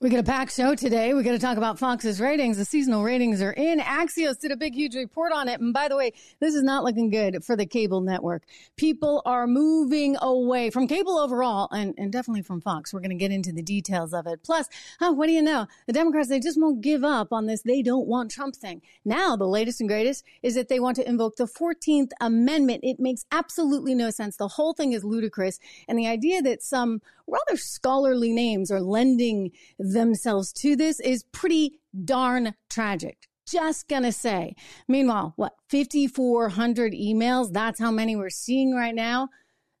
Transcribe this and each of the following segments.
We got a packed show today. We got to talk about Fox's ratings. The seasonal ratings are in. Axios did a big, huge report on it. And by the way, this is not looking good for the cable network. People are moving away from cable overall and, and definitely from Fox. We're going to get into the details of it. Plus, huh, what do you know? The Democrats, they just won't give up on this they don't want Trump thing. Now, the latest and greatest is that they want to invoke the 14th Amendment. It makes absolutely no sense. The whole thing is ludicrous. And the idea that some rather scholarly names are lending themselves to this is pretty darn tragic. Just gonna say. Meanwhile, what, 5,400 emails? That's how many we're seeing right now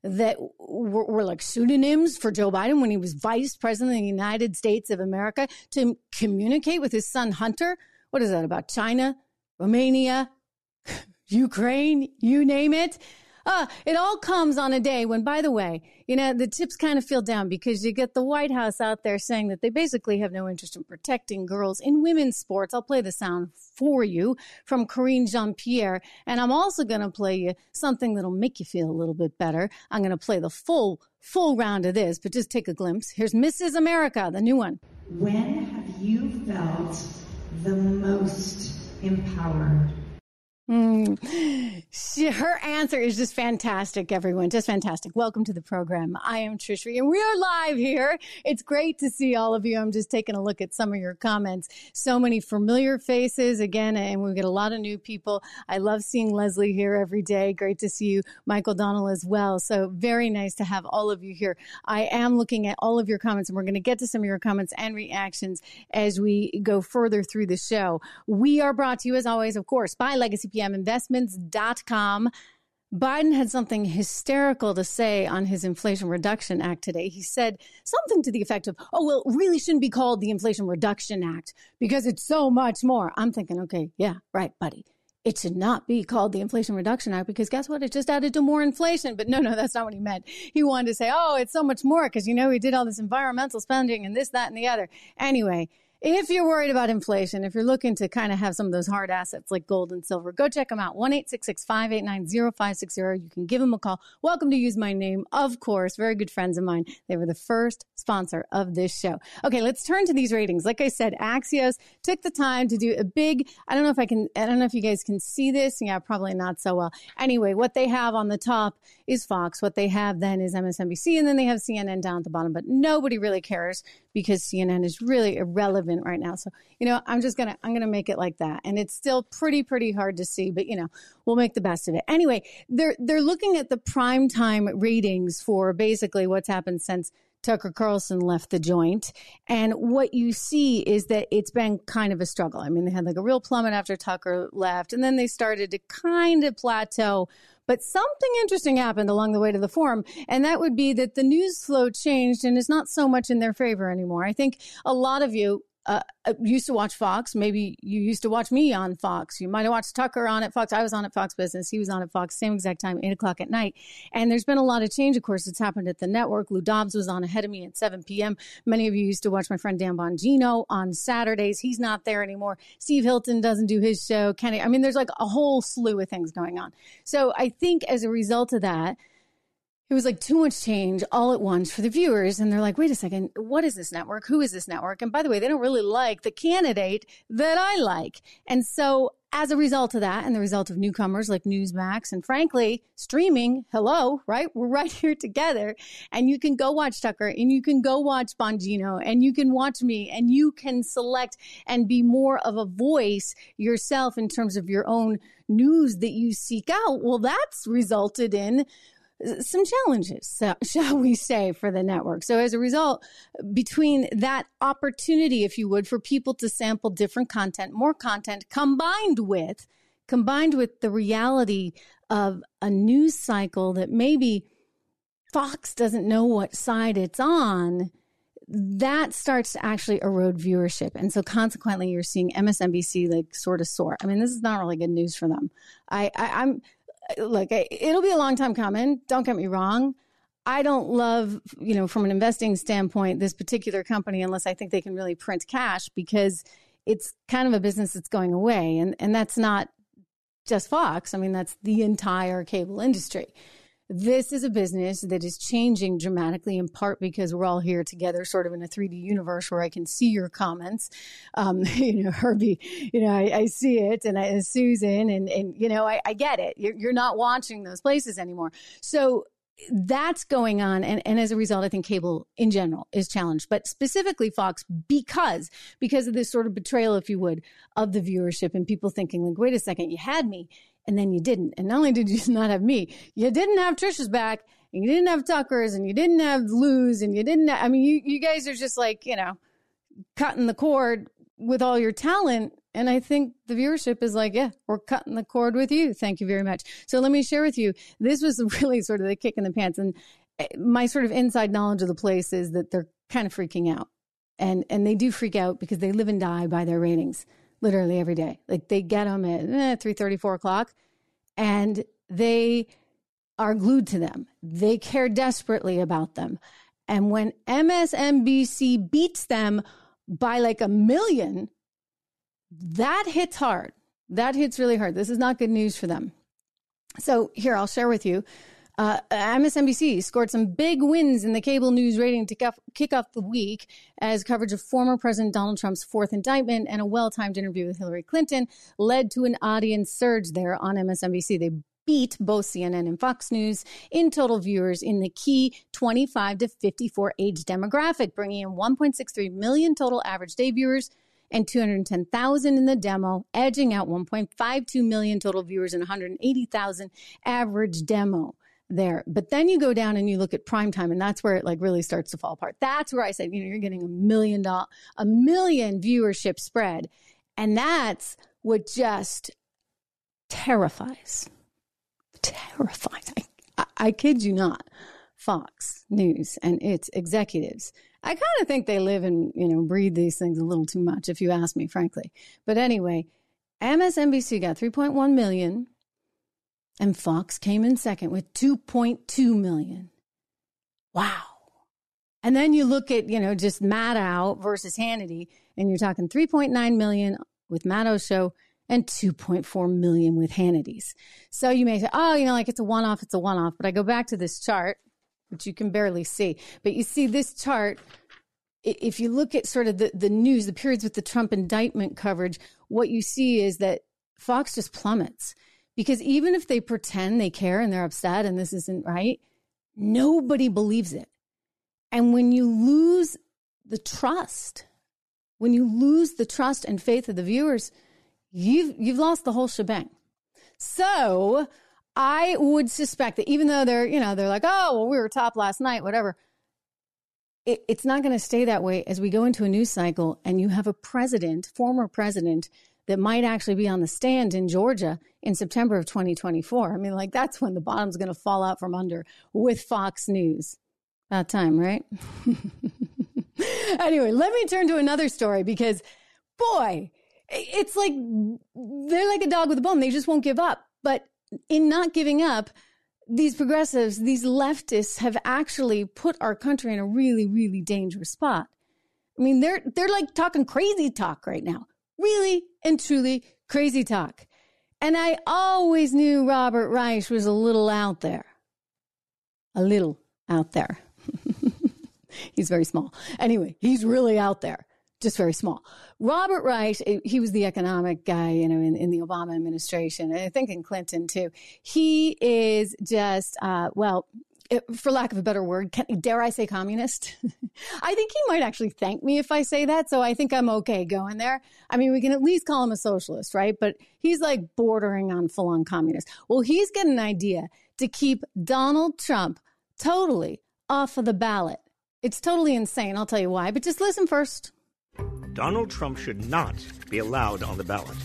that were, were, like pseudonyms for Joe Biden when he was vice president of the United States of America to communicate with his son Hunter. What is that about China, Romania, Ukraine, you name it? Uh, it all comes on a day when, by the way, you know, the tips kind of feel down because you get the White House out there saying that they basically have no interest in protecting girls in women's sports. I'll play the sound for you from Karine Jean Pierre. And I'm also going to play you something that'll make you feel a little bit better. I'm going to play the full, full round of this, but just take a glimpse. Here's Mrs. America, the new one. When have you felt the most empowered? Mm. She, her answer is just fantastic, everyone. Just fantastic. Welcome to the program. I am Trisha, and we are live here. It's great to see all of you. I'm just taking a look at some of your comments. So many familiar faces again, and we get a lot of new people. I love seeing Leslie here every day. Great to see you, Michael Donnell, as well. So very nice to have all of you here. I am looking at all of your comments, and we're going to get to some of your comments and reactions as we go further through the show. We are brought to you, as always, of course, by Legacy pminvestments.com. Biden had something hysterical to say on his Inflation Reduction Act today. He said something to the effect of, oh, well, it really shouldn't be called the Inflation Reduction Act because it's so much more. I'm thinking, okay, yeah, right, buddy. It should not be called the Inflation Reduction Act because guess what? It just added to more inflation. But no, no, that's not what he meant. He wanted to say, oh, it's so much more because, you know, he did all this environmental spending and this, that, and the other. Anyway, if you're worried about inflation, if you're looking to kind of have some of those hard assets like gold and silver, go check them out. 1 589 0560. You can give them a call. Welcome to use my name, of course. Very good friends of mine. They were the first sponsor of this show. Okay, let's turn to these ratings. Like I said, Axios took the time to do a big, I don't know if I can, I don't know if you guys can see this. Yeah, probably not so well. Anyway, what they have on the top is Fox. What they have then is MSNBC, and then they have CNN down at the bottom, but nobody really cares because CNN is really irrelevant right now. So, you know, I'm just going to, I'm going to make it like that. And it's still pretty, pretty hard to see, but you know, we'll make the best of it. Anyway, they're, they're looking at the prime time ratings for basically what's happened since Tucker Carlson left the joint. And what you see is that it's been kind of a struggle. I mean, they had like a real plummet after Tucker left, and then they started to kind of plateau but something interesting happened along the way to the forum, and that would be that the news flow changed and is not so much in their favor anymore. I think a lot of you uh, uh, used to watch Fox. Maybe you used to watch me on Fox. You might have watched Tucker on at Fox. I was on at Fox Business. He was on at Fox, same exact time, eight o'clock at night. And there's been a lot of change, of course. It's happened at the network. Lou Dobbs was on ahead of me at 7 p.m. Many of you used to watch my friend Dan Bongino on Saturdays. He's not there anymore. Steve Hilton doesn't do his show. Kenny, I mean, there's like a whole slew of things going on. So I think as a result of that, it was like too much change all at once for the viewers. And they're like, wait a second, what is this network? Who is this network? And by the way, they don't really like the candidate that I like. And so as a result of that and the result of newcomers like Newsmax and frankly, streaming, hello, right? We're right here together and you can go watch Tucker and you can go watch Bongino and you can watch me and you can select and be more of a voice yourself in terms of your own news that you seek out. Well, that's resulted in some challenges, shall we say, for the network. So as a result, between that opportunity, if you would, for people to sample different content, more content combined with, combined with the reality of a news cycle that maybe Fox doesn't know what side it's on, that starts to actually erode viewership. And so consequently, you're seeing MSNBC like sort of soar. I mean, this is not really good news for them. I, I I'm look, it'll be a long time coming. Don't get me wrong. I don't love, you know, from an investing standpoint, this particular company unless I think they can really print cash because it's kind of a business that's going away. And, and that's not just Fox. I mean, that's the entire cable industry. This is a business that is changing dramatically in part because we're all here together sort of in a 3d universe where i can see your comments. Um, you know herbie you know i, I see it. And I, susan and, and you know I, I get it. You're, you're not watching those places anymore. So that's going on. And, and as a result i think cable in general is challenged but specifically fox because because of this sort of betrayal if you would of the viewership and people thinking like wait a second you had me and then you didn't and not only did you not have me you didn't have trisha's back and you didn't have tucker's and you didn't have lou's and you didn't have, i mean you, you guys are just like you know cutting the cord with all your talent and I think the viewership is like, yeah, we're cutting the cord with you. Thank you very much. So let me share with you. This was really sort of the kick in the pants. And eh, my sort of inside knowledge of the place is that they're kind of freaking out. And, and they do freak out because they live and die by their ratings literally every day. Like they get them at eh, 3 30, 4 o'clock and they are glued to them. They care desperately about them. And when MSNBC beats them by like a million, that hits hard. That hits really hard. This is not good news for them. So here, I'll share with you. Uh, MSNBC scored some big wins in the cable news rating to kick off the week as coverage of former President Donald Trump's fourth indictment and a well timed interview with Hillary Clinton led to an audience surge there on MSNBC. They beat both CNN and Fox News in total viewers in the key 25 to 54 age demographic, bringing in 1.63 million total average day viewers and 210,000 in the demo, edging out 1.52 million total viewers and 180,000 average demo there. But then you go down and you look at prime time, and that's where it like really starts to fall apart. That's where I said, you know, you're getting a million dollar, a million viewership spread, and that's what just terrifies, terrifies. I, I, kid you not. Fox News and its executives I kind of think they live and, you know, breathe these things a little too much, if you ask me, frankly. But anyway, MSNBC got 3.1 million and Fox came in second with 2.2 million. Wow. And then you look at, you know, just Maddow versus Hannity, and you're talking 3.9 million with Maddow's show and 2.4 million with Hannity's. So you may say, oh, you know, like it's a one off, it's a one off. But I go back to this chart which you can barely see. But you see this chart, if you look at sort of the, the news, the periods with the Trump indictment coverage, what you see is that Fox just plummets. Because even if they pretend they care and they're upset and this isn't right, nobody believes it. And when you lose the trust, when you lose the trust and faith of the viewers, you've you've lost the whole shebang. So I would suspect that even though they're, you know, they're like, oh, well, we were top last night, whatever. It, it's not going to stay that way as we go into a news cycle and you have a president, former president, that might actually be on the stand in Georgia in September of 2024. I mean, like, that's when the bottom's going to fall out from under with Fox News. That time, right? anyway, let me turn to another story because, boy, it's like they're like a dog with a bone. They just won't give up. But in not giving up, these progressives, these leftists have actually put our country in a really, really dangerous spot. I mean, they're they're like talking crazy talk right now. Really and truly crazy talk. And I always knew Robert Reich was a little out there. A little out there. he's very small. Anyway, he's really out there just very small. Robert Reich, eh, he was the economic guy, you know, in, in the Obama administration, and I think in Clinton too. He is just, uh, well, for lack of a better word, can, dare I say communist? I think he might actually thank me if I say that. So I think I'm okay going there. I mean, we can at least call him a socialist, right? But he's like bordering on full on communist. Well, he's got an idea to keep Donald Trump totally off of the ballot. It's totally insane. I'll tell you why, but just listen first. Donald Trump should not be allowed on the ballot.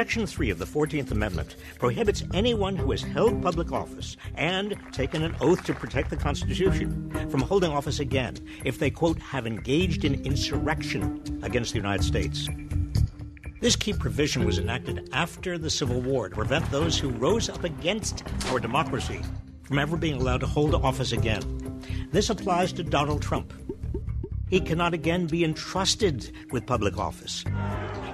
Section 3 of the 14th Amendment prohibits anyone who has held public office and taken an oath to protect the Constitution from holding office again if they, quote, have engaged in insurrection against the United States. This key provision was enacted after the Civil War to prevent those who rose up against our democracy from ever being allowed to hold office again. This applies to Donald Trump, he cannot again be entrusted with public office.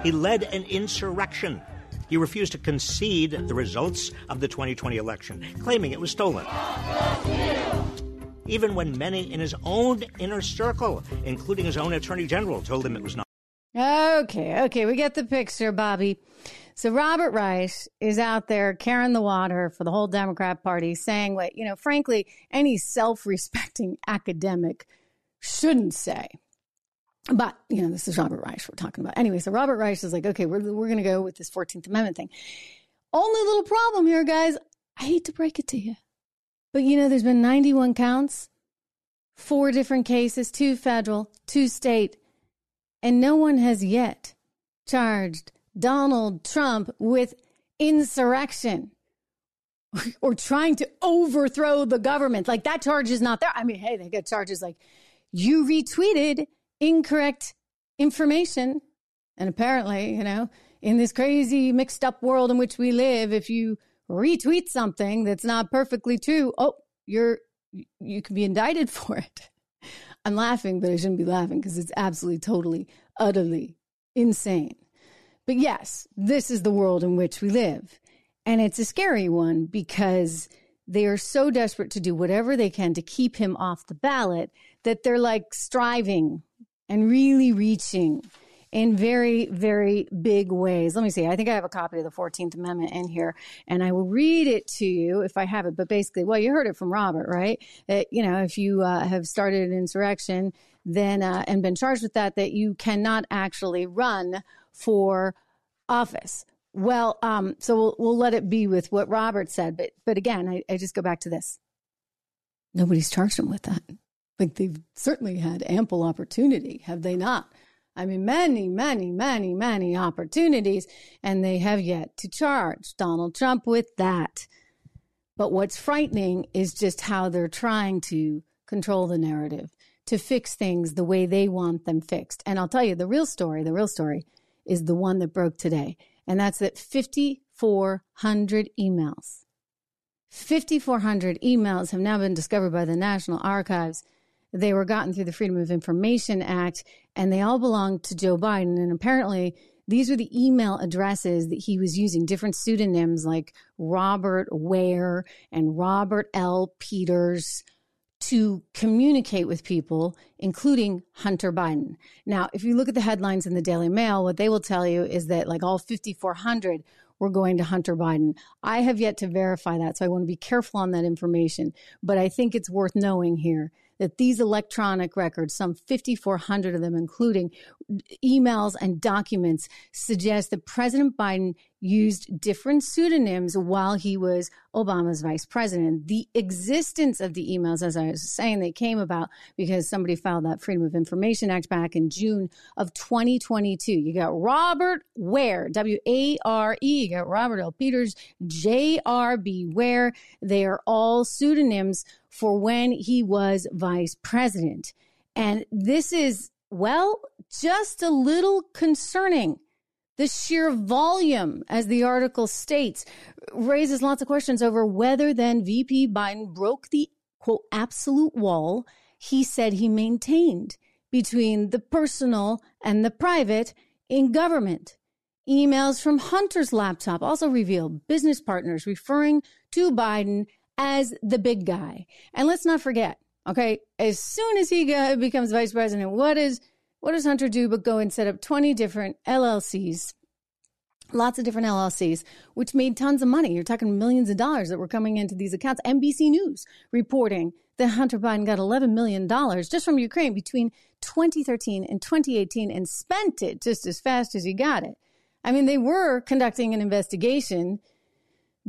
He led an insurrection. He refused to concede the results of the 2020 election, claiming it was stolen. Even when many in his own inner circle, including his own attorney general, told him it was not. Okay, okay, we get the picture, Bobby. So Robert Reich is out there carrying the water for the whole Democrat Party, saying what, you know, frankly, any self respecting academic shouldn't say. But, you know, this is Robert Reich we're talking about. Anyway, so Robert Reich is like, okay, we're, we're going to go with this 14th Amendment thing. Only little problem here, guys. I hate to break it to you. But, you know, there's been 91 counts, four different cases, two federal, two state, and no one has yet charged Donald Trump with insurrection or trying to overthrow the government. Like that charge is not there. I mean, hey, they get charges like you retweeted incorrect information. And apparently, you know, in this crazy mixed up world in which we live, if you retweet something that's not perfectly true, oh, you're you can be indicted for it. I'm laughing, but I shouldn't be laughing because it's absolutely, totally, utterly insane. But yes, this is the world in which we live. And it's a scary one because they are so desperate to do whatever they can to keep him off the ballot that they're like striving and really reaching in very, very big ways. Let me see. I think I have a copy of the 14th Amendment in here and I will read it to you if I have it. But basically, well, you heard it from Robert, right? That, you know, if you uh, have started an insurrection, then, uh, and been charged with that, that you cannot actually run for office. Well, um, so we'll, we'll let it be with what Robert said. But, but again, I, I just go back to this. Nobody's charged him with that. Like they've certainly had ample opportunity, have they not? I mean, many, many, many, many opportunities, and they have yet to charge Donald Trump with that. But what's frightening is just how they're trying to control the narrative, to fix things the way they want them fixed. And I'll tell you the real story, the real story is the one that broke today. And that's that 5,400 emails. 5,400 emails have now been discovered by the National Archives. They were gotten through the Freedom of Information Act, and they all belong to Joe Biden. And apparently, these were the email addresses that he was using, different pseudonyms like Robert Ware and Robert L. Peters to communicate with people, including Hunter Biden. Now, if you look at the headlines in the Daily Mail, what they will tell you is that like all 5,400 were going to Hunter Biden. I have yet to verify that, so I want to be careful on that information. But I think it's worth knowing here that these electronic records, some 5,400 of them, including emails and documents, suggest that President Biden used different pseudonyms while he was Obama's vice president. The existence of the emails, as I was saying, they came about because somebody filed that Freedom of Information Act back in June of 2022. You got Robert Ware, W A R E. You got Robert L. Peters, J R B Ware. They are all pseudonyms for when he was vice president. And this is, well, just a little concerning. The sheer volume, as the article states, raises lots of questions over whether then VP Biden broke the quote absolute wall he said he maintained between the personal and the private in government. Emails from Hunter's laptop also reveal business partners referring to Biden as the big guy. And let's not forget, okay, as soon as he becomes vice president, what is what does Hunter do but go and set up 20 different LLCs, lots of different LLCs, which made tons of money. You're talking millions of dollars that were coming into these accounts. NBC News reporting that Hunter Biden got $11 million just from Ukraine between 2013 and 2018 and spent it just as fast as he got it. I mean, they were conducting an investigation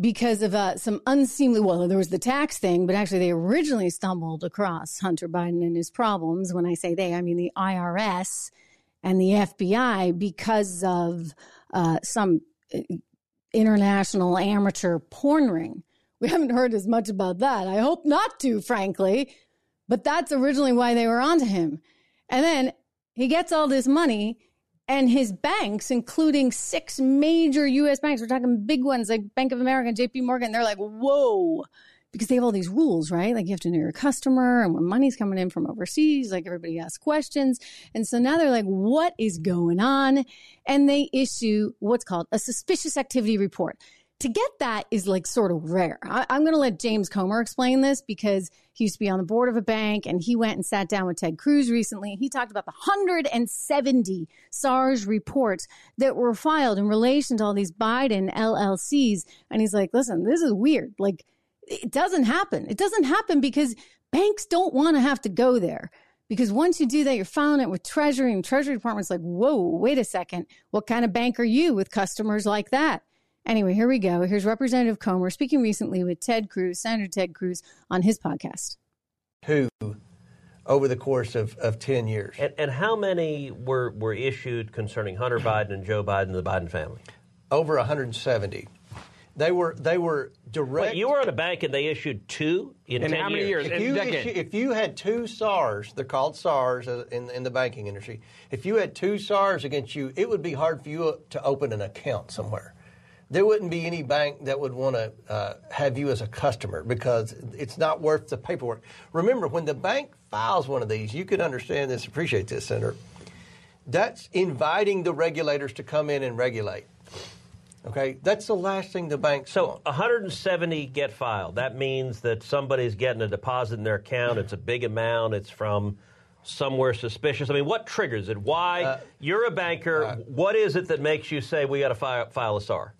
because of uh, some unseemly, well, there was the tax thing, but actually they originally stumbled across Hunter Biden and his problems. When I say they, I mean the IRS and the FBI because of uh, some uh, international amateur porn ring. We haven't heard as much about that. I hope not to, frankly, but that's originally why they were onto him. And then he gets all this money and his banks, including six major U.S. banks, we're talking big ones like Bank of America and J.P. Morgan, they're like, whoa, because they have all these rules, right? Like you have to know your customer and when money's coming in from overseas, like everybody asks questions. And so now they're like, what is going on? And they issue what's called a suspicious activity report. To get that is like sort of rare. I, am going to let James Comer explain this because he used to be on the board of a bank and he went and sat down with Ted Cruz recently. He talked about the 170 SARS reports that were filed in relation to all these Biden LLCs. And he's like, listen, this is weird. Like, it doesn't happen. It doesn't happen because banks don't want to have to go there. Because once you do that, you're filing it with Treasury, and Treasury Department's like, whoa, wait a second. What kind of bank are you with customers like that? Anyway, here we go. Here's Representative Comer speaking recently with Ted Cruz, Senator Ted Cruz, on his podcast. Who, over the course of, of 10 years. And, and how many were, were issued concerning Hunter Biden and Joe Biden and the Biden family? Over 170. They were they were direct. Wait, you were at a bank and they issued two in, in how many years? If you, issue, if you, had two SARS, they're called SARS uh, in, in the banking industry. If you had two SARS against you, it would be hard for you to open an account somewhere. There wouldn't be any bank that would want to uh, have you as a customer because it's not worth the paperwork. Remember, when the bank files one of these, you can understand this, appreciate this, Senator. That's inviting the regulators to come in and regulate. Okay, that's the last thing the bank. so want. 170 get filed. That means that somebody's getting a deposit in their account. It's a big amount. It's from somewhere suspicious. I mean, what triggers it? Why? Uh, You're a banker. Uh, what is it that makes you say we got to file, file a SAR?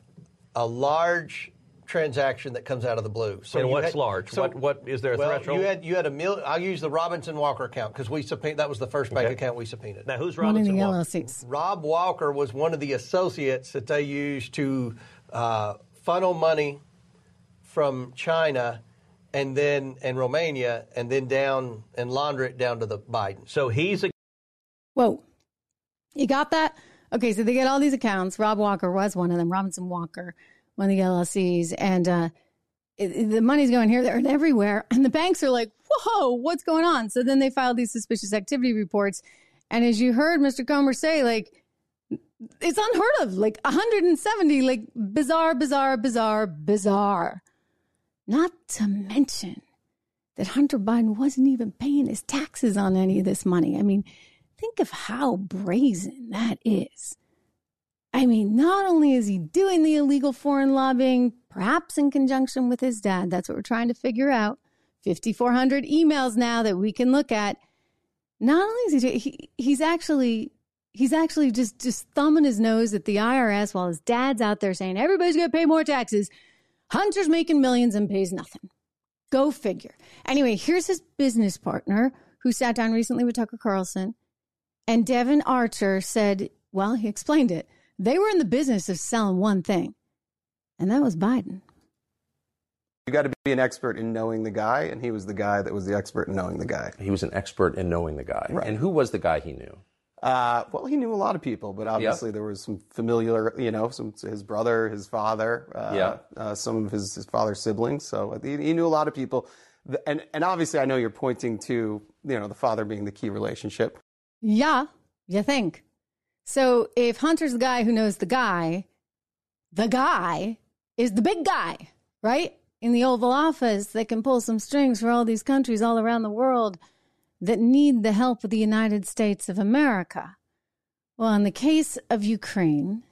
A large transaction that comes out of the blue. So and what's had, large? So, what, what is there a well, threshold? You had you had a mil. I'll use the Robinson Walker account because we subpoenaed. That was the first bank okay. account we subpoenaed. Now who's Robinson one of the LLCs. Rob Walker was one of the associates that they used to uh, funnel money from China and then and Romania and then down and launder it down to the Biden. So he's a whoa. You got that? Okay, so they get all these accounts. Rob Walker was one of them. Robinson Walker one of the LLCs, and uh, it, the money's going here, there, and everywhere. And the banks are like, "Whoa, what's going on?" So then they filed these suspicious activity reports, and as you heard Mr. Comer say, like it's unheard of, like 170, like bizarre, bizarre, bizarre, bizarre. Not to mention that Hunter Biden wasn't even paying his taxes on any of this money. I mean, think of how brazen that is. I mean, not only is he doing the illegal foreign lobbying, perhaps in conjunction with his dad, that's what we're trying to figure out. 5,400 emails now that we can look at. Not only is he, he he's actually he's actually just just thumbing his nose at the IRS while his dad's out there saying everybody's going to pay more taxes. Hunter's making millions and pays nothing. Go figure. Anyway, here's his business partner who sat down recently with Tucker Carlson, and Devon Archer said, well, he explained it. They were in the business of selling one thing, and that was Biden. You got to be an expert in knowing the guy, and he was the guy that was the expert in knowing the guy. He was an expert in knowing the guy. Right. And who was the guy he knew? Uh, well, he knew a lot of people, but obviously yep. there was some familiar, you know, some his brother, his father, uh, yeah. uh, some of his, his father's siblings. So he, he, knew a lot of people, and and obviously I know you're pointing to you know the father being the key relationship. Yeah, you think? So if Hunter's the guy who knows the guy, the guy is the big guy, right? In the Oval Office that can pull some strings for all these countries all around the world that need the help of the United States of America. Well, in the case of Ukraine,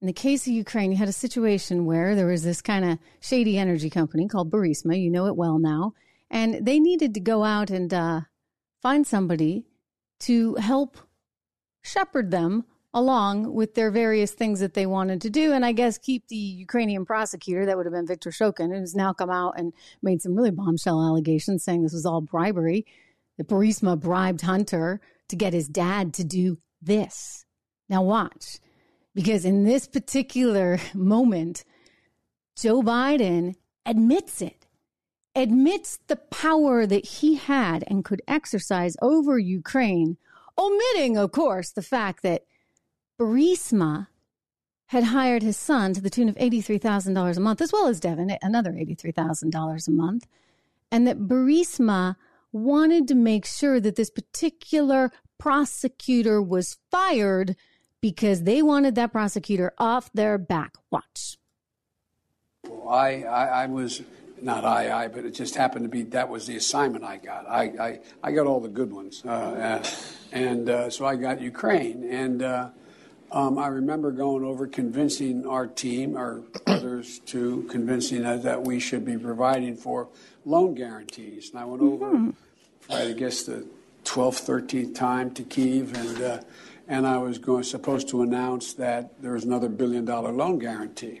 in the case of Ukraine, you had a situation where there was this kind of shady energy company called Burisma. You know it well now. And they needed to go out and uh, find somebody to help shepherd them along with their various things that they wanted to do. And I guess keep the Ukrainian prosecutor, that would have been Viktor Shokin, who's now come out and made some really bombshell allegations saying this was all bribery, that Burisma bribed Hunter to get his dad to do this. Now, watch, because in this particular moment, Joe Biden admits it, admits the power that he had and could exercise over Ukraine omitting, of course, the fact that Burisma had hired his son to the tune of $83,000 a month, as well as Devon, another $83,000 a month, and that Burisma wanted to make sure that this particular prosecutor was fired because they wanted that prosecutor off their back. Watch. I, I, I was not I, I, but it just happened to be that was the assignment I got. I, I, I got all the good ones. Uh, uh, and uh, so I got Ukraine. And uh, um, I remember going over convincing our team, our others, to convincing us that we should be providing for loan guarantees. And I went over, mm-hmm. I guess, the 12th, 13th time to Kiev. And, uh, and I was going, supposed to announce that there was another billion dollar loan guarantee.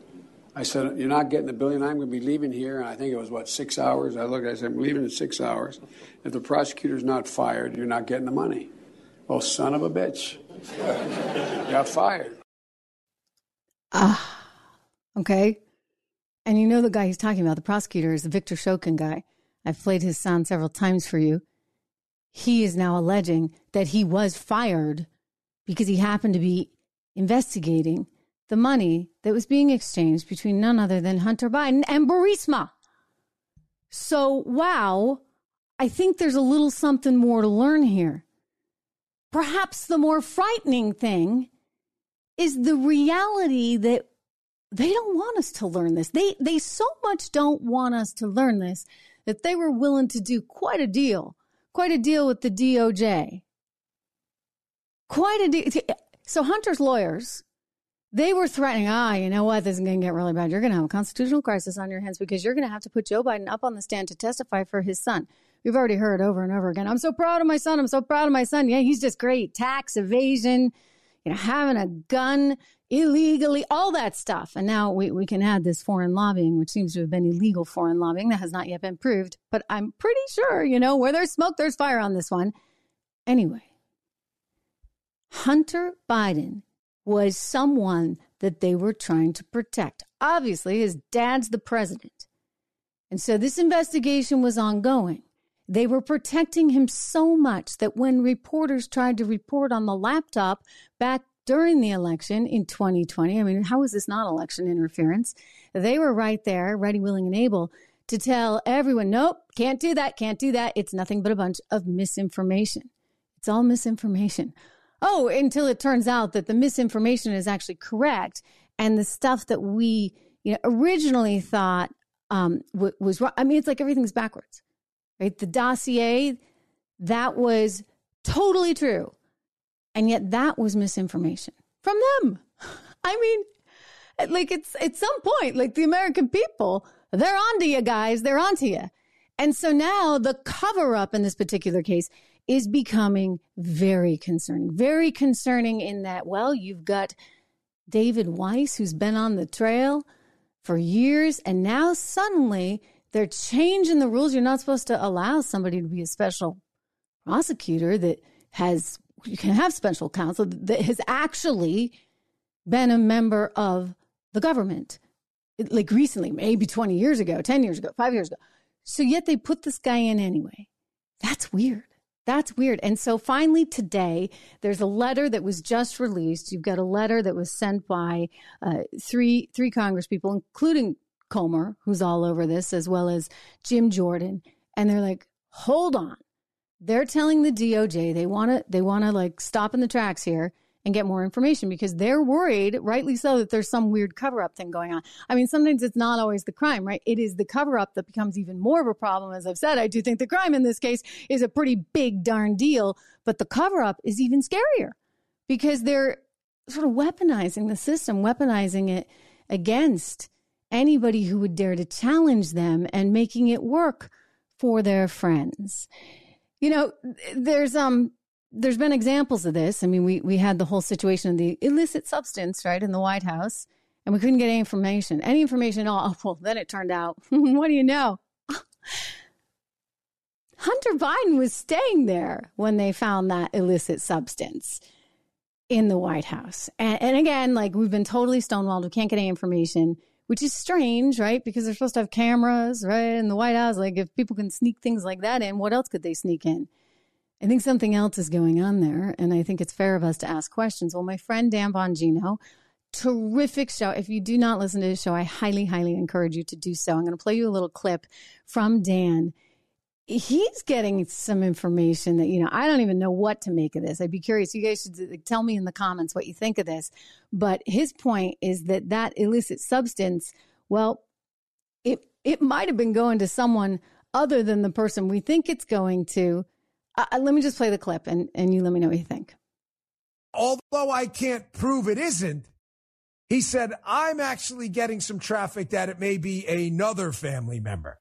I said, You're not getting the billion. I'm going to be leaving here. And I think it was, what, six hours? I looked, I said, I'm leaving in six hours. If the prosecutor's not fired, you're not getting the money. Well, son of a bitch. got fired. Ah, okay. And you know the guy he's talking about, the prosecutor, is the Victor Shokin guy. I've played his sound several times for you. He is now alleging that he was fired because he happened to be investigating the money that was being exchanged between none other than Hunter Biden and Burisma. So, wow, I think there's a little something more to learn here. Perhaps the more frightening thing is the reality that they don't want us to learn this. They they so much don't want us to learn this that they were willing to do quite a deal, quite a deal with the DOJ. Quite a deal. So Hunter's lawyers they were threatening, ah, you know what? This is going to get really bad. You're going to have a constitutional crisis on your hands because you're going to have to put Joe Biden up on the stand to testify for his son. We've already heard over and over again. I'm so proud of my son. I'm so proud of my son. Yeah, he's just great. Tax evasion, you know, having a gun illegally, all that stuff. And now we, we can add this foreign lobbying, which seems to have been illegal foreign lobbying that has not yet been proved. But I'm pretty sure, you know, where there's smoke, there's fire on this one. Anyway, Hunter Biden was someone that they were trying to protect. Obviously, his dad's the president. And so this investigation was ongoing. They were protecting him so much that when reporters tried to report on the laptop back during the election in 2020, I mean, how is this not election interference? They were right there, ready, willing, and able to tell everyone, nope, can't do that, can't do that. It's nothing but a bunch of misinformation. It's all misinformation. Oh, until it turns out that the misinformation is actually correct and the stuff that we you know originally thought um, w- was wrong. I mean, it's like everything's backwards, right? The dossier that was totally true, and yet that was misinformation from them. I mean, like it's at some point, like the American people, they're onto you guys, they're onto you. And so now the cover up in this particular case is becoming very concerning. Very concerning in that, well, you've got David Weiss, who's been on the trail for years, and now suddenly they're changing the rules. You're not supposed to allow somebody to be a special prosecutor that has, you can have special counsel that has actually been a member of the government, like recently, maybe 20 years ago, 10 years ago, five years ago. So yet they put this guy in anyway. That's weird. That's weird. And so finally today, there's a letter that was just released. You've got a letter that was sent by uh, three three Congresspeople, including Comer, who's all over this, as well as Jim Jordan. And they're like, hold on. They're telling the DOJ they want to they want to like stop in the tracks here and get more information because they're worried, rightly so, that there's some weird cover up thing going on. I mean, sometimes it's not always the crime, right? It is the cover up that becomes even more of a problem. As I've said, I do think the crime in this case is a pretty big darn deal, but the cover up is even scarier because they're sort of weaponizing the system, weaponizing it against anybody who would dare to challenge them and making it work for their friends. You know, there's um there's been examples of this. I mean, we, we had the whole situation of the illicit substance, right, in the White House, and we couldn't get any information, any information at all. Well, then it turned out, what do you know? Hunter Biden was staying there when they found that illicit substance in the White House. And, and again, like we've been totally stonewalled. We can't get any information, which is strange, right? Because they're supposed to have cameras, right, in the White House. Like if people can sneak things like that in, what else could they sneak in? I think something else is going on there, and I think it's fair of us to ask questions. Well, my friend Dan Bongino, terrific show. If you do not listen to his show, I highly, highly encourage you to do so. I'm going to play you a little clip from Dan. He's getting some information that, you know, I don't even know what to make of this. I'd be curious. You guys should tell me in the comments what you think of this. But his point is that that illicit substance, well, it, it might have been going to someone other than the person we think it's going to uh, uh, let me just play the clip and, and you let me know what you think. Although I can't prove it isn't, he said, I'm actually getting some traffic that it may be another family member.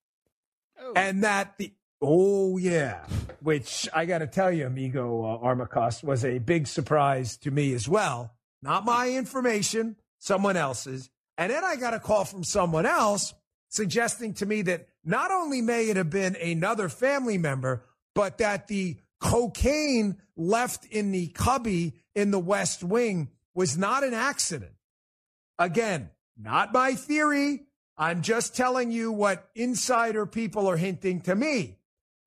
Oh. And that the, oh, yeah, which I got to tell you, amigo uh, Armacost, was a big surprise to me as well. Not my information, someone else's. And then I got a call from someone else suggesting to me that not only may it have been another family member, but that the cocaine left in the cubby in the West Wing was not an accident. Again, not my theory. I'm just telling you what insider people are hinting to me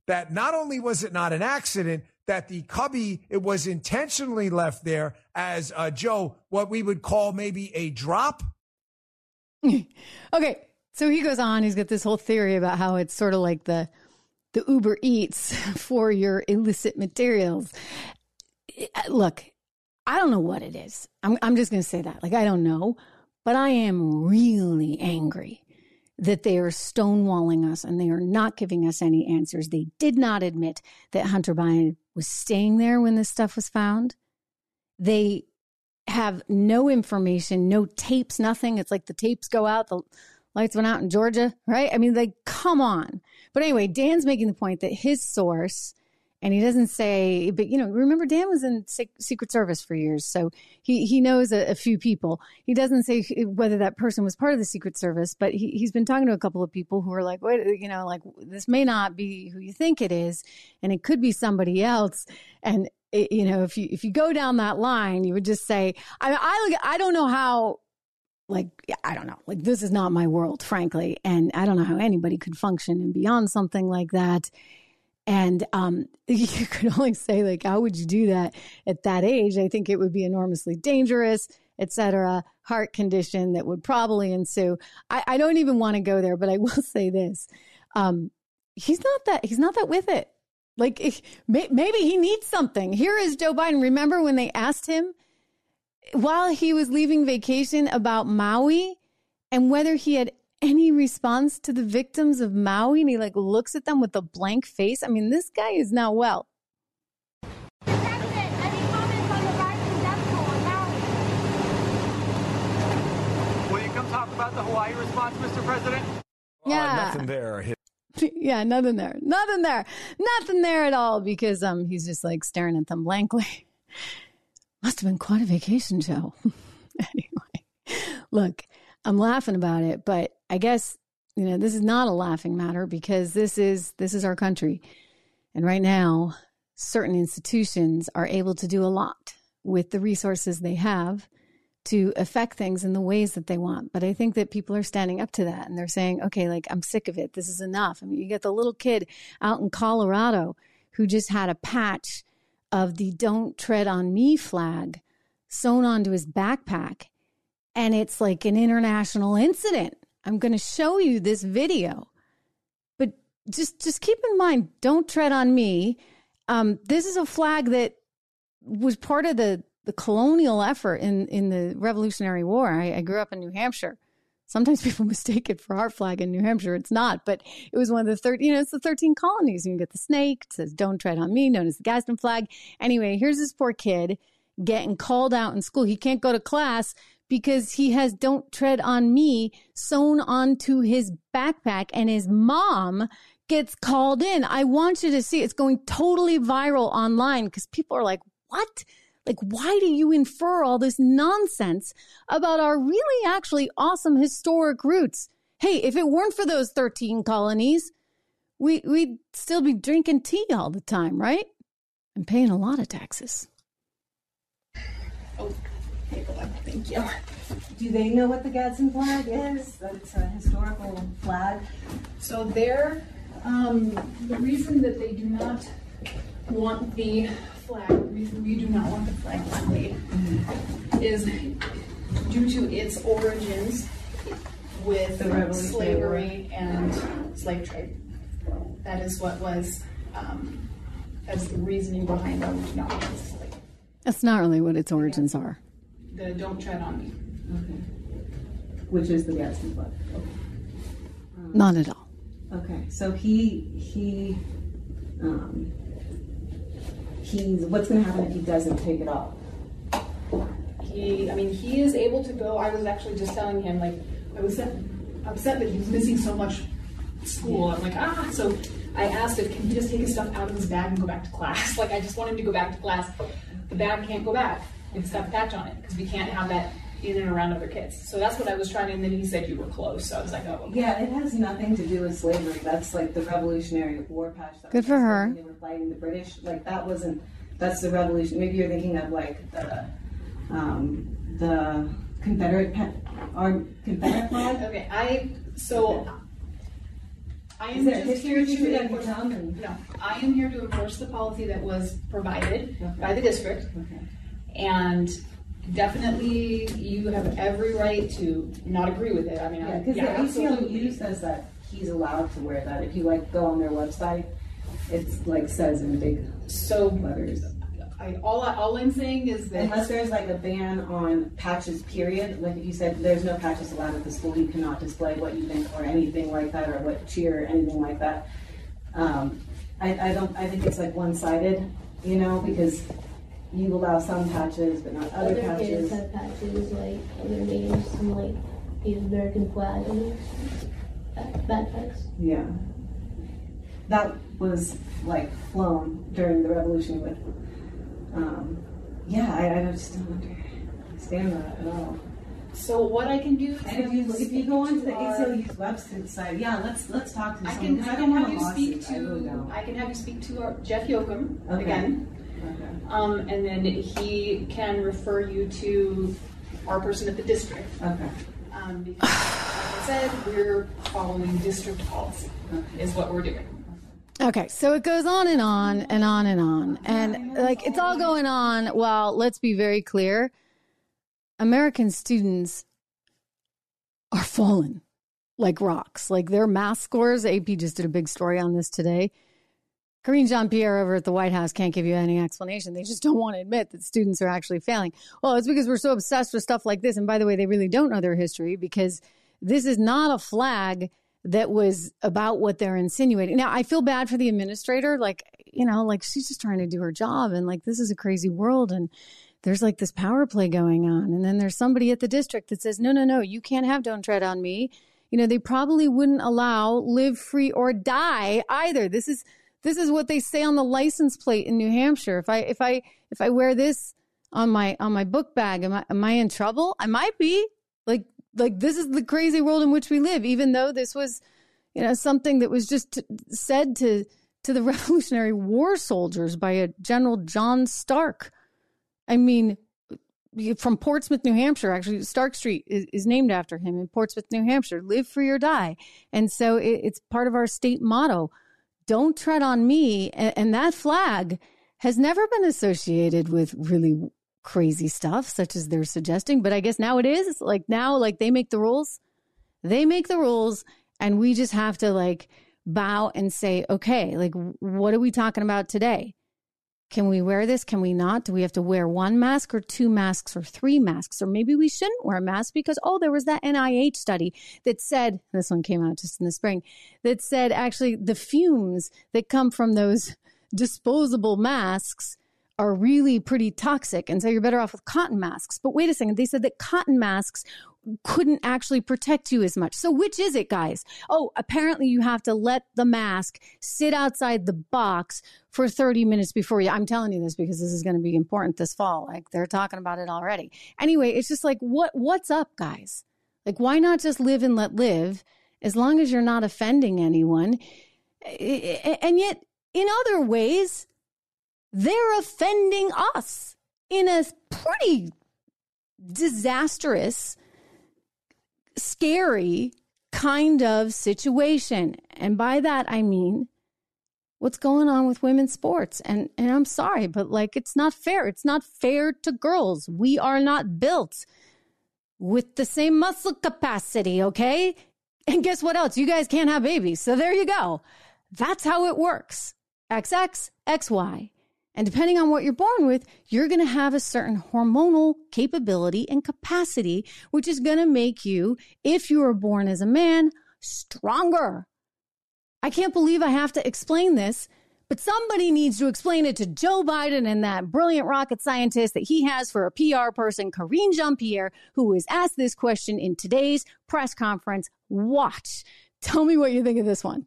that not only was it not an accident, that the cubby, it was intentionally left there as uh, Joe, what we would call maybe a drop. okay. So he goes on, he's got this whole theory about how it's sort of like the the Uber Eats for your illicit materials. Look, I don't know what it is. I'm, I'm just going to say that. Like, I don't know, but I am really angry that they are stonewalling us and they are not giving us any answers. They did not admit that Hunter Biden was staying there when this stuff was found. They have no information, no tapes, nothing. It's like the tapes go out, the lights went out in Georgia, right? I mean, like, come on. But anyway, Dan's making the point that his source, and he doesn't say, but you know, remember Dan was in Secret Service for years, so he he knows a, a, few people. He doesn't say whether that person was part of the Secret Service, but he he's been talking to a couple of people who are like, wait, you know, like this may not be who you think it is, and it could be somebody else, and. It, you know, if you if you go down that line, you would just say, I I I don't know how like I don't know, like this is not my world, frankly, and I don't know how anybody could function and beyond something like that. And um, you could only say like, how would you do that at that age? I think it would be enormously dangerous, etc. Heart condition that would probably ensue. I, I don't even want to go there, but I will say this: um, he's not that he's not that with it. Like maybe he needs something. Here is Joe Biden. Remember when they asked him while he was leaving vacation about Maui and whether he had any response to the victims of Maui. And he like looks at them with a blank face. I mean, this guy is not well. Will you come talk about the Hawaii response, Mr. President? Yeah. Uh, nothing there. yeah, nothing there. Nothing there. Nothing there at all because um he's just like staring at them blankly. Must have been quite a vacation, Joe. anyway, look, I'm laughing about it, but I guess you know this is not a laughing matter because this is this is our country, and right now, certain institutions are able to do a lot with the resources they have to affect things in the ways that they want. But I think that people are standing up to that and they're saying, okay, like I'm sick of it. This is enough. I mean, you get the little kid out in Colorado who just had a patch of the Don't Tread on Me flag sewn onto his backpack. And it's like an international incident. I'm going to show you this video. But just just keep in mind, don't tread on me. Um, this is a flag that was part of the the colonial effort in in the Revolutionary War. I, I grew up in New Hampshire, Sometimes people mistake it for our flag in New Hampshire. It's not, but it was one of the 13, you know, it's the 13 colonies. You can get the snake. It says, don't tread on me, known as the Gadsden flag. Anyway, here's this poor kid getting called out in school. He can't go to class because he has don't tread on me sewn onto his backpack and his mom gets called in. I want you to see it's going totally viral online because people are like, what? Like, why do you infer all this nonsense about our really actually awesome historic roots? Hey, if it weren't for those 13 colonies, we, we'd still be drinking tea all the time, right? And paying a lot of taxes. Oh, thank you. Do they know what the Gadsden flag is? That it's a historical flag. So there, um, the reason that they do not want the flag, the reason we do not want the flag displayed is due to its origins with The slavery and slave trade. That is what was, um, that's the reasoning behind why we do not want this displayed. That's not really what its origins are. The don't tread on me. Which is the Gadsden flag. Not at all. Okay, so he he um, he's what's going to happen if he doesn't take it off? He, I mean, he is able to go. I was actually just telling him, like, I was upset, that he was missing so much school. I'm like, ah. So I asked if can he just take his stuff out of his bag and go back to class. Like, I just want him to go back to class. The bag can't go back. It's got the patch on it because we can't have that in and around other kids. So that's what I was trying. To and then he said you were close. So I was like, oh, okay. Yeah, it has nothing to do with slavery. That's like the Revolutionary War patch. That Good for her. when They were fighting the British. Like that wasn't. That's the revolution. Maybe you're thinking of like the um, the Confederate pa- or Confederate flag. Okay, I so I am Is there just history here to it? I enforce, no, I am here to enforce the policy that was provided by the district, Okay. and definitely you have every right to not agree with it. I mean, Yeah, because yeah, the absolutely. ACLU says that he's allowed to wear that. If you like go on their website, it's like says in big So letters. I, all I, all I'm saying is that Unless there's like a ban on patches, period. Like if you said there's no patches allowed at the school, you cannot display what you think or anything like that, or what cheer, or anything like that. Um, I, I don't. I think it's like one-sided, you know, because you allow some patches but not other Other patches. kids have patches like other names, some like the American flag and back- backpacks. Yeah. That was like flown during the revolution with. Um, yeah, I, I just don't understand that at all. so what I can do. Is And if you if you go onto the our- ACLU's website, site, yeah, let's let's talk to I someone. can, 'cause I don't can have you speak lawsuit. I really to. I can have you speak to our Jeff Yoakum Okay. again. Okay. Um, and then he can refer you to our person at the district. Okay. Um, because, like I said, we're following district policy, is what we're doing. Okay, so it goes on and on and on and on. And like it's all going on Well, let's be very clear American students are fallen like rocks. Like their math scores, AP just did a big story on this today. Karine Jean Pierre over at the White House can't give you any explanation. They just don't want to admit that students are actually failing. Well, it's because we're so obsessed with stuff like this. And by the way, they really don't know their history because this is not a flag that was about what they're insinuating. Now, I feel bad for the administrator. Like, you know, like she's just trying to do her job. And like, this is a crazy world. And there's like this power play going on. And then there's somebody at the district that says, no, no, no, you can't have Don't Tread on Me. You know, they probably wouldn't allow live free or die either. This is, this is what they say on the license plate in New Hampshire. If I, if I, if I wear this on my, on my book bag, am I, am I in trouble? I might be like, like this is the crazy world in which we live, even though this was, you know, something that was just t- said to, to the Revolutionary War soldiers by a General John Stark. I mean, from Portsmouth, New Hampshire. Actually, Stark Street is, is named after him in Portsmouth, New Hampshire. Live free or die, and so it, it's part of our state motto. Don't tread on me, and, and that flag has never been associated with really crazy stuff, such as they're suggesting. But I guess now it is. Like now, like they make the rules, they make the rules, and we just have to like bow and say, okay, like what are we talking about today? Can we wear this? Can we not? Do we have to wear one mask or two masks or three masks? Or maybe we shouldn't wear a mask because, oh, there was that NIH study that said, this one came out just in the spring, that said actually the fumes that come from those disposable masks are really pretty toxic. And so you're better off with cotton masks. But wait a second, they said that cotton masks couldn't actually protect you as much. So which is it, guys? Oh, apparently you have to let the mask sit outside the box for 30 minutes before you. I'm telling you this because this is going to be important this fall. Like they're talking about it already. Anyway, it's just like what what's up, guys? Like why not just live and let live as long as you're not offending anyone? And yet in other ways, they're offending us in a pretty disastrous scary kind of situation. And by that, I mean, what's going on with women's sports. And, and I'm sorry, but like, it's not fair. It's not fair to girls. We are not built with the same muscle capacity, okay? And guess what else? You guys can't have babies. So there you go. That's how it works. XX, XY. And depending on what you're born with, you're going to have a certain hormonal capability and capacity, which is going to make you, if you were born as a man, stronger. I can't believe I have to explain this, but somebody needs to explain it to Joe Biden and that brilliant rocket scientist that he has for a PR person, Karine Jean Pierre, who was asked this question in today's press conference. Watch. Tell me what you think of this one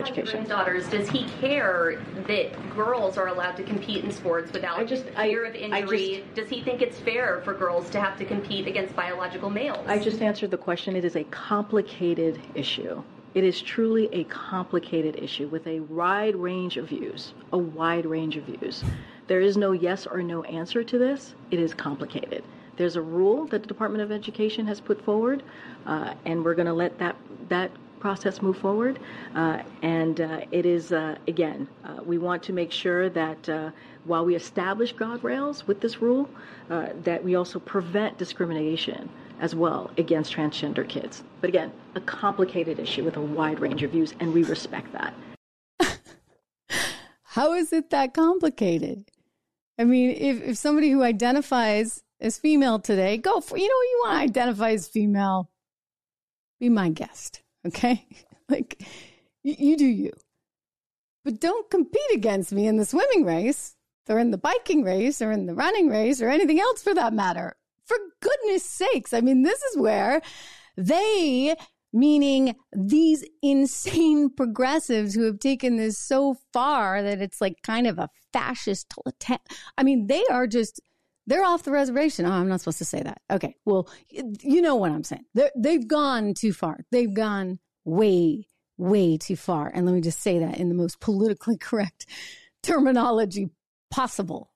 education. Daughters, does he care that girls are allowed to compete in sports without I just, fear I, of injury? Just, does he think it's fair for girls to have to compete against biological males? I just answered the question. It is a complicated issue. It is truly a complicated issue with a wide range of views, a wide range of views. There is no yes or no answer to this. It is complicated. There's a rule that the Department of Education has put forward, uh, and we're going to let that that process move forward. Uh, and uh, it is, uh, again, uh, we want to make sure that uh, while we establish guardrails with this rule, uh, that we also prevent discrimination as well against transgender kids. But again, a complicated issue with a wide range of views, and we respect that. How is it that complicated? I mean, if, if somebody who identifies as female today, go for, you know, you want to identify as female, be my guest. Okay. like you, you do you. But don't compete against me in the swimming race or in the biking race or in the running race or anything else for that matter. For goodness sakes. I mean, this is where they, meaning these insane progressives who have taken this so far that it's like kind of a fascist. I mean, they are just they're off the reservation. Oh, I'm not supposed to say that. Okay. Well, you know what I'm saying. They're, they've gone too far. They've gone way, way too far. And let me just say that in the most politically correct terminology possible.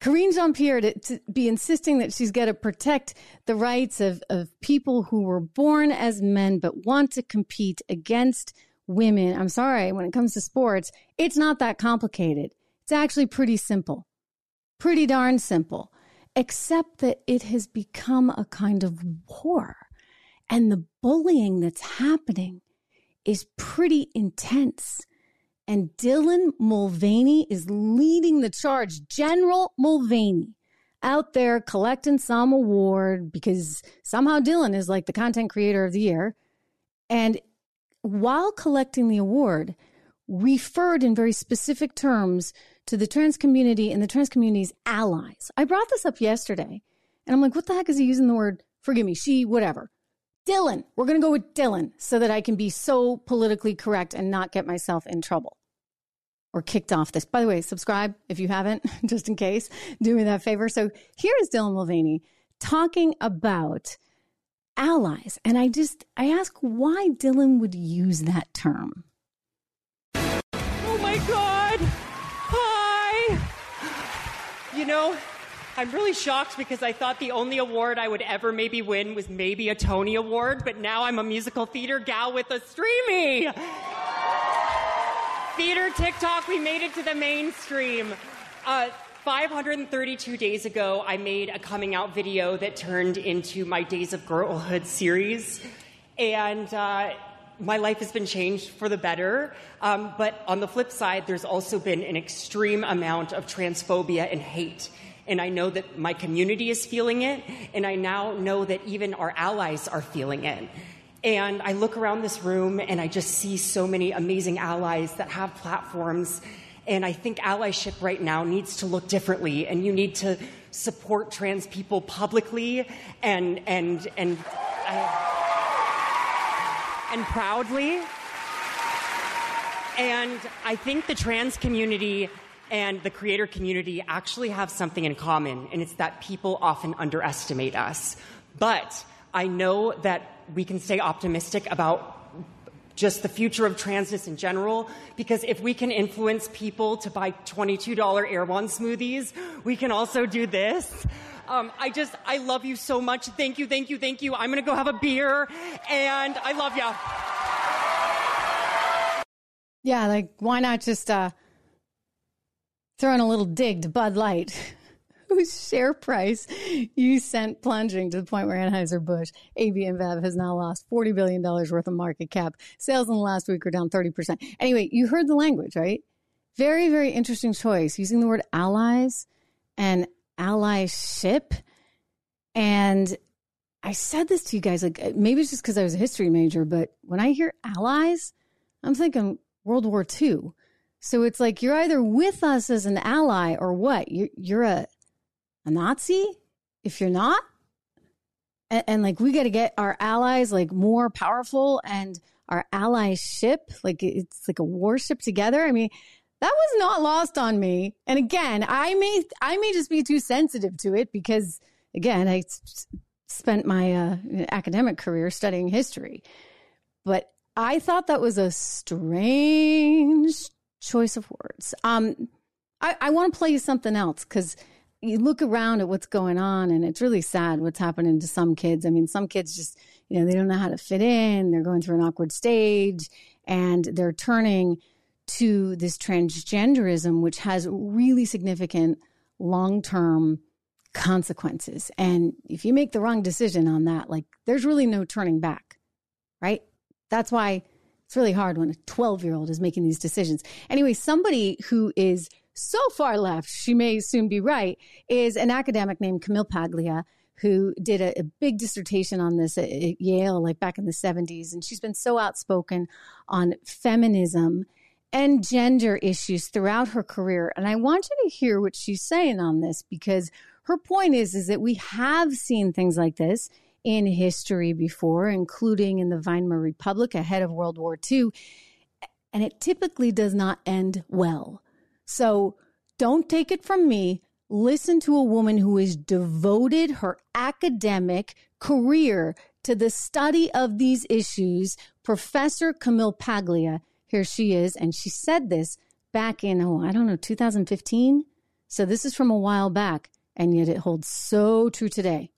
Karine Jean Pierre to, to, be insisting that she's got to protect the rights of, of people who were born as men but want to compete against women. I'm sorry, when it comes to sports, it's not that complicated. It's actually pretty simple. Pretty darn simple except that it has become a kind of war. And the bullying that's happening is pretty intense. And Dylan Mulvaney is leading the charge. General Mulvaney out there collecting some award because somehow Dylan is like the content creator of the year. And while collecting the award, referred in very specific terms to the trans community and the trans community's allies. I brought this up yesterday and I'm like, what the heck is he using the word, forgive me, she, whatever. Dylan, we're going to go with Dylan so that I can be so politically correct and not get myself in trouble or kicked off this. By the way, subscribe if you haven't, just in case. Do me that favor. So here is Dylan Mulvaney talking about allies. And I just, I ask why Dylan would use that term. Oh my God. You know, I'm really shocked because I thought the only award I would ever maybe win was maybe a Tony Award, but now I'm a musical theater gal with a streamy. theater TikTok, we made it to the mainstream. Uh, 532 days ago, I made a coming out video that turned into my Days of Girlhood series. And uh, my life has been changed for the better. Um, but on the flip side, there's also been an extreme amount of transphobia and hate. And I know that my community is feeling it, and I now know that even our allies are feeling it. And I look around this room and I just see so many amazing allies that have platforms. And I think allyship right now needs to look differently, and you need to support trans people publicly and, and, and. I, and proudly. And I think the trans community and the creator community actually have something in common, and it's that people often underestimate us. But I know that we can stay optimistic about just the future of transness in general, because if we can influence people to buy $22 Erewhon smoothies, we can also do this. Um, I just, I love you so much. Thank you, thank you, thank you. I'm going to go have a beer, and I love you. Yeah, like why not just uh, throw in a little dig to Bud Light, whose share price you sent plunging to the point where Anheuser-Busch, AB InBev has now lost $40 billion worth of market cap. Sales in the last week are down 30%. Anyway, you heard the language, right? Very, very interesting choice using the word allies and allyship. And I said this to you guys, like maybe it's just because I was a history major, but when I hear allies, I'm thinking World War II. So it's like you're either with us as an ally or what? You're, you're a, a Nazi if you're not. And, and like we got to get our allies like more powerful and our allyship, like it's like a warship together. I mean, that was not lost on me. And again, I may I may just be too sensitive to it because again, I spent my uh, academic career studying history. But I thought that was a strange choice of words. Um, I, I want to play you something else because you look around at what's going on and it's really sad what's happening to some kids. I mean, some kids just, you know, they don't know how to fit in. They're going through an awkward stage and they're turning to this transgenderism, which has really significant long term consequences. And if you make the wrong decision on that, like there's really no turning back, right? That's why it's really hard when a 12 year old is making these decisions. Anyway, somebody who is so far left, she may soon be right, is an academic named Camille Paglia who did a, a, big dissertation on this at, at Yale, like back in the 70s. And she's been so outspoken on feminism and gender issues throughout her career. And I want you to hear what she's saying on this because her point is, is that we have seen things like this in history before, including in the Weimar Republic ahead of World War II. And it typically does not end well. So don't take it from me. Listen to a woman who has devoted her academic career to the study of these issues, Professor Camille Paglia. Here she is. And she said this back in, oh, I don't know, 2015. So this is from a while back and yet it holds so true today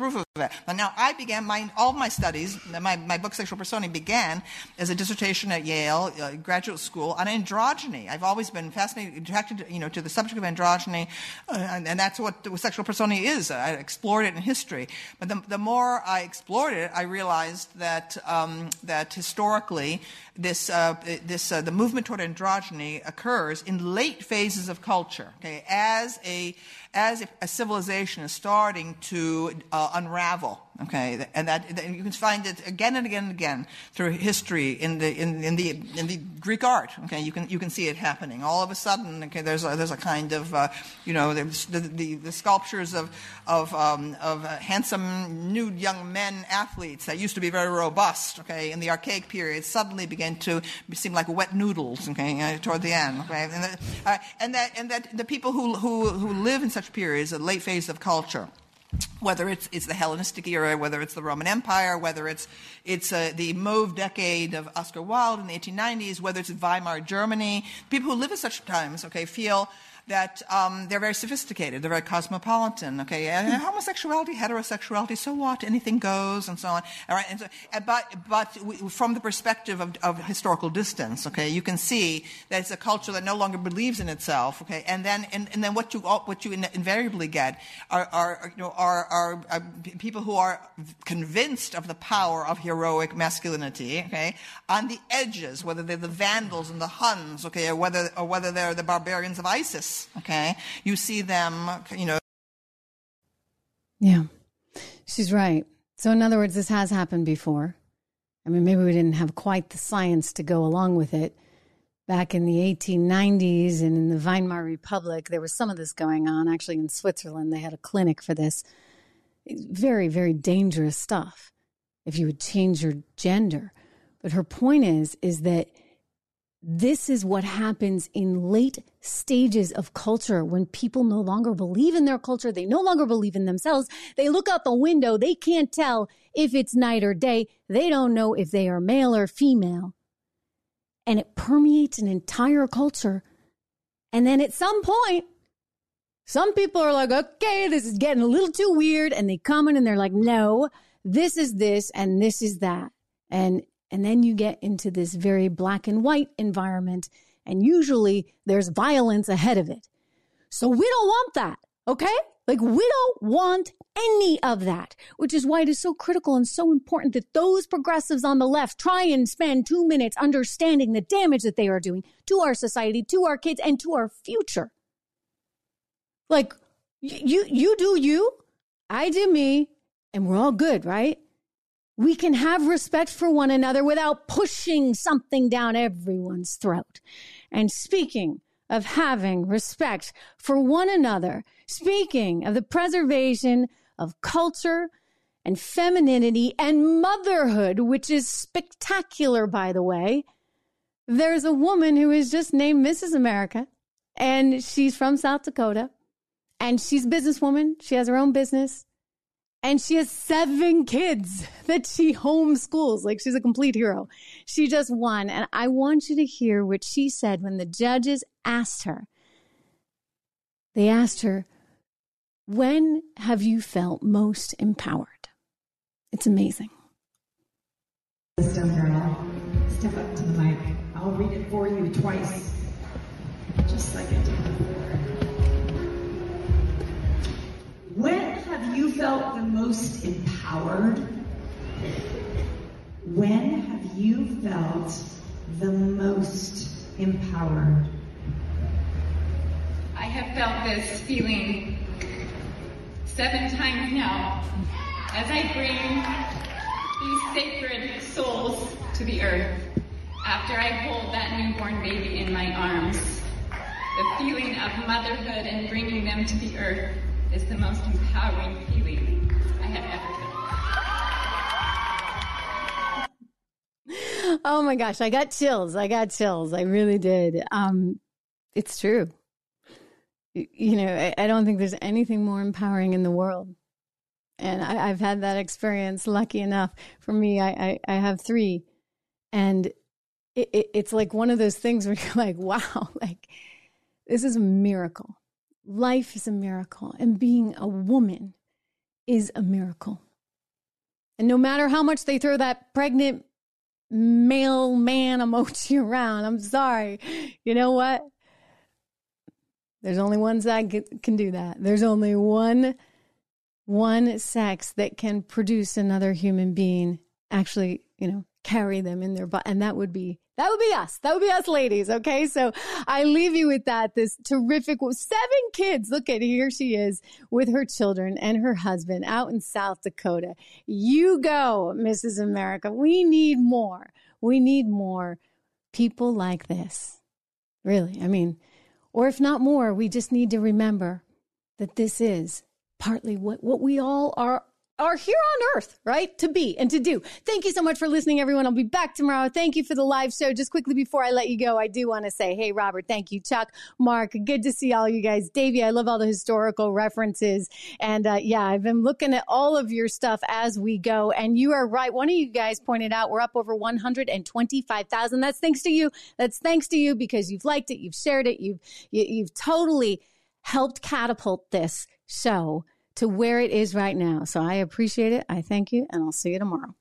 proof of that. Now, I began my, all my studies, my, my book, Sexual Personae, began as a dissertation at Yale uh, graduate school on androgyny. I've always been fascinated, attracted, you know, to the subject of androgyny, uh, and, and, that's what Sexual Personae is. I explored it in history. But the, the more I explored it, I realized that, um, that historically, this, uh, this, uh, the movement toward androgyny occurs in late phases of culture, okay, as a, as a civilization is starting to uh, unravel Okay, and that, that, you can find it again and again and again through history in the in, in the in the Greek art. Okay, you can you can see it happening. All of a sudden, okay, there's a, there's a kind of uh, you know the, the, the sculptures of of um, of uh, handsome nude young men athletes that used to be very robust. Okay, in the archaic period, suddenly began to seem like wet noodles. Okay, uh, toward the end. Okay, and, the, uh, and that and that the people who who who live in such periods, a late phase of culture whether it's, it's the Hellenistic era, whether it's the Roman Empire, whether it's, it's uh, the mauve decade of Oscar Wilde in the 1890s, whether it's Weimar Germany. People who live at such times, okay, feel that um, they're very sophisticated, they're very cosmopolitan. Okay, and homosexuality, heterosexuality, so what? Anything goes, and so on. All right, and so, but but from the perspective of, of, historical distance, okay, you can see that it's a culture that no longer believes in itself. Okay, and then and, and then what you what you invariably get are, are you know are, are, are people who are convinced of the power of heroic masculinity. Okay, on the edges, whether they're the Vandals and the Huns, okay, or whether or whether they're the barbarians of ISIS okay? You see them, you know. Yeah, she's right. So, in other words, this has happened before. I mean, maybe we didn't have quite the science to go along with it. Back in the 1890s and in the Weimar Republic, there was some of this going on. Actually, in Switzerland, they had a clinic for this. Very, very dangerous stuff if you would change your gender. But her point is, is that this is what happens in late stages of culture when people no longer believe in their culture. They no longer believe in themselves. They look out the window. They can't tell if it's night or day. They don't know if they are male or female. And it permeates an entire culture. And then at some point, some people are like, okay, this is getting a little too weird. And they come in and they're like, no, this is this and this is that. And And then you get into this very black and white environment, and usually there's violence ahead of it. So we don't want that, okay? Like, we don't want any of that, which is why it is so critical and so important that those progressives on the left try and spend two minutes understanding the damage that they are doing to our society, to our kids, and to our future. Like, you, you do you, I do me, and we're all good, right? We can have respect for one another without pushing something down everyone's throat. And speaking of having respect for one another, speaking of the preservation of culture and femininity and motherhood, which is spectacular, by the way, there's a woman who is just named Mrs. America, and she's from South Dakota, and she's a businesswoman. She has her own business. And she has seven kids that she homeschools. Like she's a complete hero. She just won. And I want you to hear what she said when the judges asked her. They asked her, When have you felt most empowered? It's amazing. System girl, step up to the mic. I'll read it for you twice, just like I did before. When have you felt the most empowered? When have you felt the most empowered? I have felt this feeling seven times now as I bring these sacred souls to the earth after I hold that newborn baby in my arms. The feeling of motherhood and bringing them to the earth is the most empowering feeling I have ever felt. Oh my gosh, I got chills. I got chills. I really did. Um, it's true. You know, I, I, don't think there's anything more empowering in the world. And I, have had that experience. Lucky enough for me, I, I, I have three. And it, it, it's like one of those things where you're like, wow, like this is a miracle Life is a miracle, and being a woman is a miracle. And no matter how much they throw that pregnant male man emoji around, I'm sorry. You know what? There's only one that can do that. There's only one one sex that can produce another human being actually, you know, carry them in their butt and that would be that would be us. That would be us ladies. Okay. So I leave you with that. This terrific seven kids. Look at here she is with her children and her husband out in South Dakota. You go, Mrs. America. We need more. We need more people like this. Really. I mean, or if not more, we just need to remember that this is partly what, what we all are are here on earth, right? To be and to do. Thank you so much for listening, everyone. I'll be back tomorrow. Thank you for the live show. Just quickly before I let you go, I do want to say, hey, Robert, thank you. Chuck, Mark, good to see all you guys. Davey, I love all the historical references. And uh, yeah, I've been looking at all of your stuff as we go. And you are right. One of you guys pointed out we're up over 125,000. That's thanks to you. That's thanks to you because you've liked it, you've shared it, you've, you, have you have totally helped catapult this show to where it is right now. So I appreciate it. I thank you, and I'll see you tomorrow.